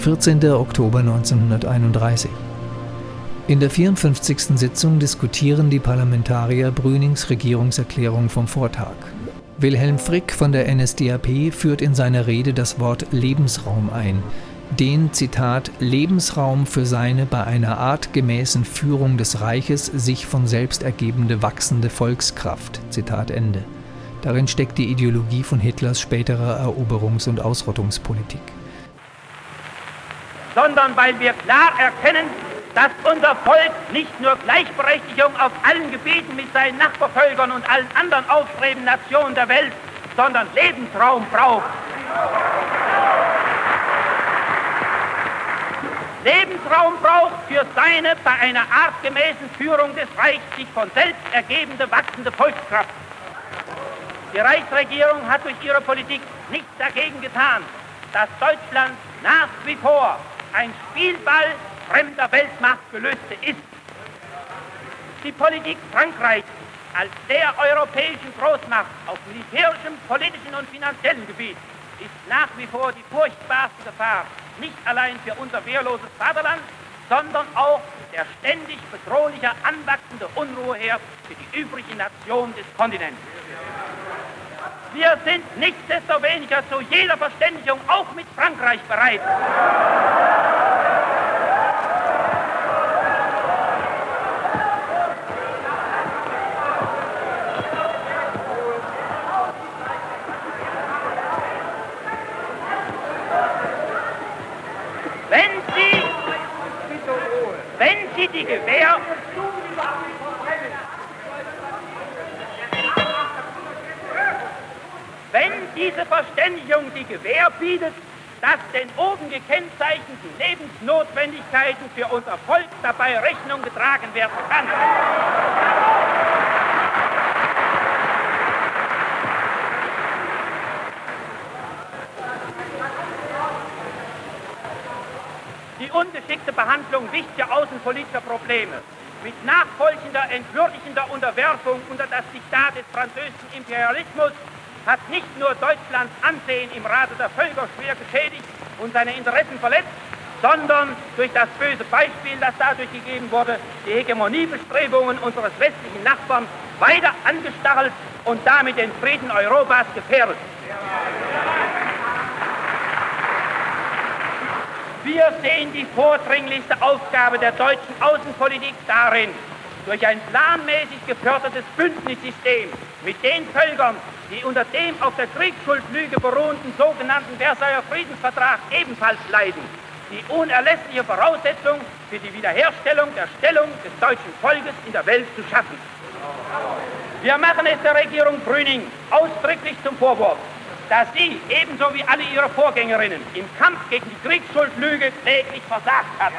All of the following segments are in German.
14. Oktober 1931. In der 54. Sitzung diskutieren die Parlamentarier Brünings Regierungserklärung vom Vortag. Wilhelm Frick von der NSDAP führt in seiner Rede das Wort Lebensraum ein, den Zitat Lebensraum für seine bei einer artgemäßen Führung des Reiches sich von selbst ergebende wachsende Volkskraft. Zitat Ende. Darin steckt die Ideologie von Hitlers späterer Eroberungs- und Ausrottungspolitik sondern weil wir klar erkennen, dass unser Volk nicht nur Gleichberechtigung auf allen Gebieten mit seinen Nachbarvölkern und allen anderen aufstrebenden Nationen der Welt, sondern Lebensraum braucht. Lebensraum braucht für seine bei einer artgemäßen Führung des Reichs sich von selbst ergebende wachsende Volkskraft. Die Reichsregierung hat durch ihre Politik nichts dagegen getan, dass Deutschland nach wie vor ein Spielball fremder Weltmachtgelöste ist. Die Politik Frankreichs als der europäischen Großmacht auf militärischem, politischen und finanziellen Gebiet ist nach wie vor die furchtbarste Gefahr, nicht allein für unser wehrloses Vaterland, sondern auch der ständig bedrohliche anwachsende Unruheherd für die übrigen Nationen des Kontinents. Wir sind nichtsdestoweniger zu jeder Verständigung auch mit Frankreich bereit. Wenn Sie, die Gewehr diese Verständigung die Gewähr bietet, dass den oben gekennzeichneten Lebensnotwendigkeiten für unser Volk dabei Rechnung getragen werden kann. Die ungeschickte Behandlung wichtiger außenpolitischer Probleme mit nachfolgender, entwürdigender Unterwerfung unter das Diktat des französischen Imperialismus hat nicht nur Deutschlands Ansehen im Rate der Völker schwer geschädigt und seine Interessen verletzt, sondern durch das böse Beispiel, das dadurch gegeben wurde, die Hegemoniebestrebungen unseres westlichen Nachbarn weiter angestachelt und damit den Frieden Europas gefährdet. Wir sehen die vordringlichste Aufgabe der deutschen Außenpolitik darin, durch ein planmäßig gefördertes Bündnissystem mit den Völkern, die unter dem auf der Kriegsschuldlüge beruhenden sogenannten Versailler Friedensvertrag ebenfalls leiden, die unerlässliche Voraussetzung für die Wiederherstellung der Stellung des deutschen Volkes in der Welt zu schaffen. Wir machen es der Regierung Brüning ausdrücklich zum Vorwurf, dass sie, ebenso wie alle ihre Vorgängerinnen, im Kampf gegen die Kriegsschuldlüge kläglich versagt hat.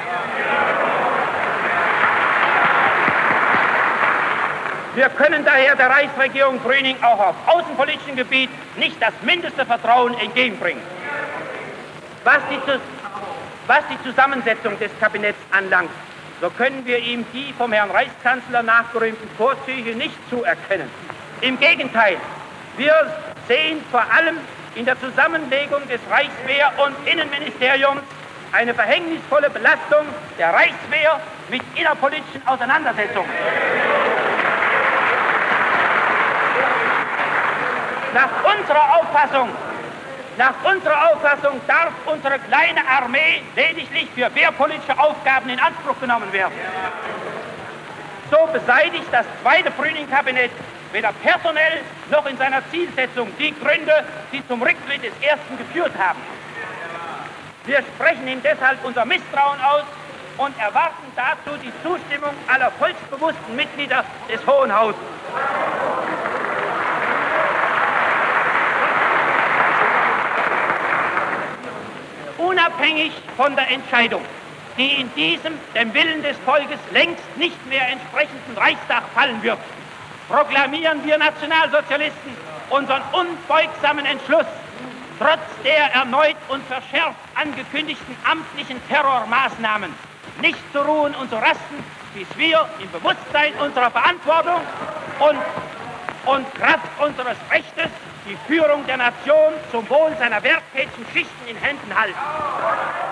Wir können daher der Reichsregierung Brüning auch auf außenpolitischem Gebiet nicht das mindeste Vertrauen entgegenbringen. Was die, was die Zusammensetzung des Kabinetts anlangt, so können wir ihm die vom Herrn Reichskanzler nachgerühmten Vorzüge nicht zuerkennen. Im Gegenteil, wir sehen vor allem in der Zusammenlegung des Reichswehr- und Innenministeriums eine verhängnisvolle Belastung der Reichswehr mit innerpolitischen Auseinandersetzungen. Nach unserer Auffassung, nach unserer Auffassung darf unsere kleine Armee lediglich für wehrpolitische Aufgaben in Anspruch genommen werden. So beseitigt das zweite Brüning-Kabinett weder personell noch in seiner Zielsetzung die Gründe, die zum Rücktritt des ersten geführt haben. Wir sprechen ihm deshalb unser Misstrauen aus und erwarten dazu die Zustimmung aller volksbewussten Mitglieder des Hohen Hauses. Unabhängig von der Entscheidung, die in diesem dem Willen des Volkes längst nicht mehr entsprechenden Reichstag fallen wird, proklamieren wir Nationalsozialisten unseren unbeugsamen Entschluss, trotz der erneut und verschärft angekündigten amtlichen Terrormaßnahmen nicht zu ruhen und zu rasten, bis wir im Bewusstsein unserer Verantwortung und, und Kraft unseres Rechtes die Führung der Nation zum Wohl seiner werktätigen Schichten in Händen halten.